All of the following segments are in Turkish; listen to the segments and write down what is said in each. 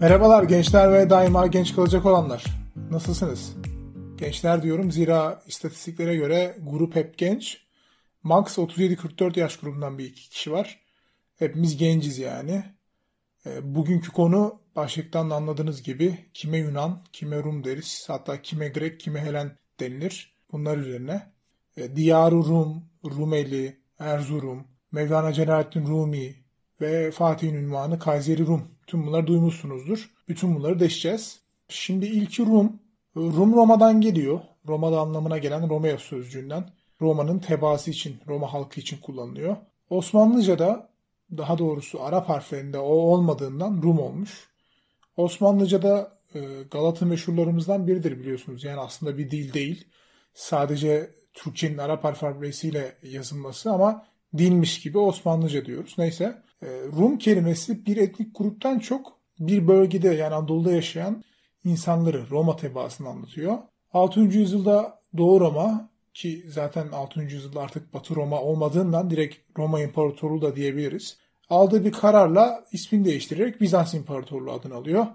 Merhabalar gençler ve daima genç kalacak olanlar. Nasılsınız? Gençler diyorum zira istatistiklere göre grup hep genç. Max 37-44 yaş grubundan bir iki kişi var. Hepimiz genciz yani. E, bugünkü konu başlıktan da anladığınız gibi kime Yunan, kime Rum deriz. Hatta kime Grek, kime Helen denilir. Bunlar üzerine. E, Diyarı Rum, Rumeli, Erzurum, Mevlana Celaleddin Rumi ve Fatih'in ünvanı Kayseri Rum. Tüm bunları duymuşsunuzdur. Bütün bunları deşeceğiz. Şimdi ilki Rum. Rum Roma'dan geliyor. Roma'da anlamına gelen Romeo sözcüğünden. Roma'nın tebaası için, Roma halkı için kullanılıyor. Osmanlıca'da daha doğrusu Arap harflerinde o olmadığından Rum olmuş. Osmanlıca'da e, Galata meşhurlarımızdan biridir biliyorsunuz. Yani aslında bir dil değil. Sadece Türkçenin Arap alfabesiyle yazılması ama dilmiş gibi Osmanlıca diyoruz. Neyse Rum kelimesi bir etnik gruptan çok bir bölgede yani Anadolu'da yaşayan insanları Roma tebaasını anlatıyor. 6. yüzyılda Doğu Roma ki zaten 6. yüzyılda artık Batı Roma olmadığından direkt Roma İmparatorluğu da diyebiliriz. Aldığı bir kararla ismini değiştirerek Bizans İmparatorluğu adını alıyor.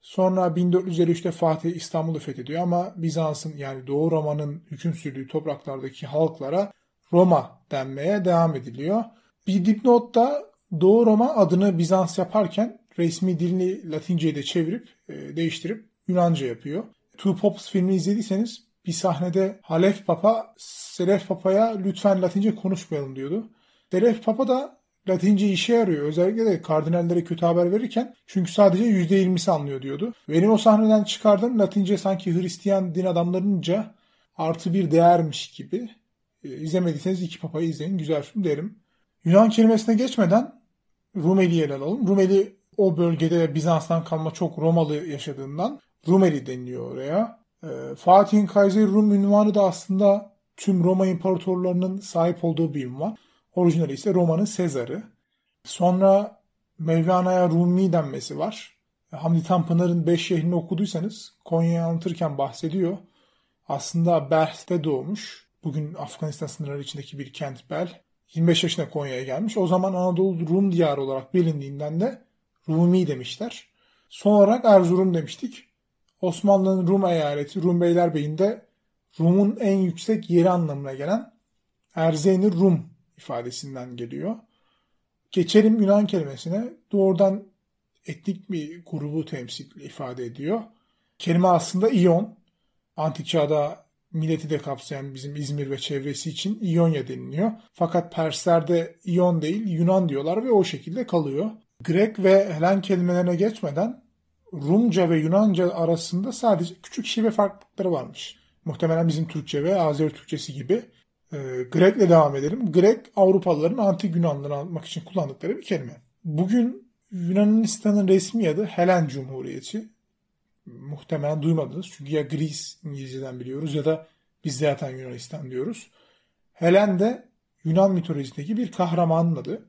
Sonra 1453'te Fatih İstanbul'u fethediyor ama Bizans'ın yani Doğu Roma'nın hüküm sürdüğü topraklardaki halklara Roma denmeye devam ediliyor. Bir dipnot da Doğu Roma adını Bizans yaparken resmi dilini Latince'ye de çevirip e, değiştirip Yunanca yapıyor. Two Pops filmi izlediyseniz bir sahnede Halef Papa Selef Papa'ya lütfen Latince konuşmayalım diyordu. Selef Papa da Latince işe yarıyor. Özellikle de kardinallere kötü haber verirken çünkü sadece %20'si anlıyor diyordu. Benim o sahneden çıkardığım Latince sanki Hristiyan din adamlarınca artı bir değermiş gibi. E, izlemediyseniz iki papayı izleyin. Güzel film derim. Yunan kelimesine geçmeden Rumeli'yi ele alalım. Rumeli o bölgede Bizans'tan kalma çok Romalı yaşadığından Rumeli deniliyor oraya. E, Fatih'in Kayseri Rum ünvanı da aslında tüm Roma imparatorlarının sahip olduğu bir ünvan. Orijinali ise Roma'nın Sezar'ı. Sonra Mevlana'ya Rumi denmesi var. Hamdi Tanpınar'ın Beş Şehrini okuduysanız Konya'yı anlatırken bahsediyor. Aslında Belh'te doğmuş. Bugün Afganistan sınırları içindeki bir kent Bel. 25 yaşına Konya'ya gelmiş. O zaman Anadolu Rum diyarı olarak bilindiğinden de Rumi demişler. Son olarak Erzurum demiştik. Osmanlı'nın Rum eyaleti Rum Beylerbeyi'nde Rum'un en yüksek yeri anlamına gelen Erzeyni Rum ifadesinden geliyor. Geçelim Yunan kelimesine. Doğrudan etnik bir grubu temsil ifade ediyor. Kelime aslında İyon. Antik çağda milleti de kapsayan bizim İzmir ve çevresi için İonya deniliyor. Fakat Perslerde İyon değil Yunan diyorlar ve o şekilde kalıyor. Grek ve Helen kelimelerine geçmeden Rumca ve Yunanca arasında sadece küçük şive farklılıkları varmış. Muhtemelen bizim Türkçe ve Azeri Türkçesi gibi. E, Grek'le devam edelim. Grek Avrupalıların antik Yunanlıları anlatmak için kullandıkları bir kelime. Bugün Yunanistan'ın resmi adı Helen Cumhuriyeti. Muhtemelen duymadınız çünkü ya Greece İngilizceden biliyoruz ya da biz zaten Yunanistan diyoruz. Helen de Yunan mitolojisindeki bir kahramanın adı.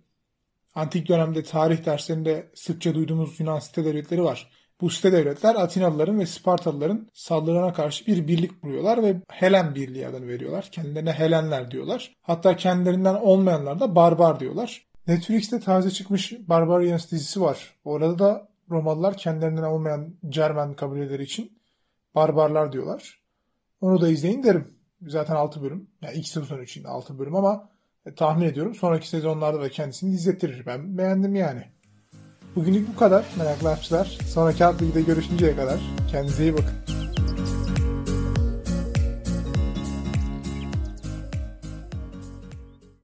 Antik dönemde tarih derslerinde sıkça duyduğumuz Yunan site devletleri var. Bu site devletler Atinalıların ve Spartalıların saldırına karşı bir birlik kuruyorlar ve Helen Birliği adını veriyorlar. Kendilerine Helenler diyorlar. Hatta kendilerinden olmayanlar da barbar diyorlar. Netflix'te taze çıkmış Barbarians dizisi var. Orada da Romalılar kendilerinden olmayan Cermen kabileleri için barbarlar diyorlar. Onu da izleyin derim. Zaten 6 bölüm. Yani ilk sezon için 6 bölüm ama e, tahmin ediyorum sonraki sezonlarda da kendisini izlettirir. Ben beğendim yani. Bugünlük bu kadar meraklı harfçılar. Sonraki hafta görüşünceye kadar kendinize iyi bakın.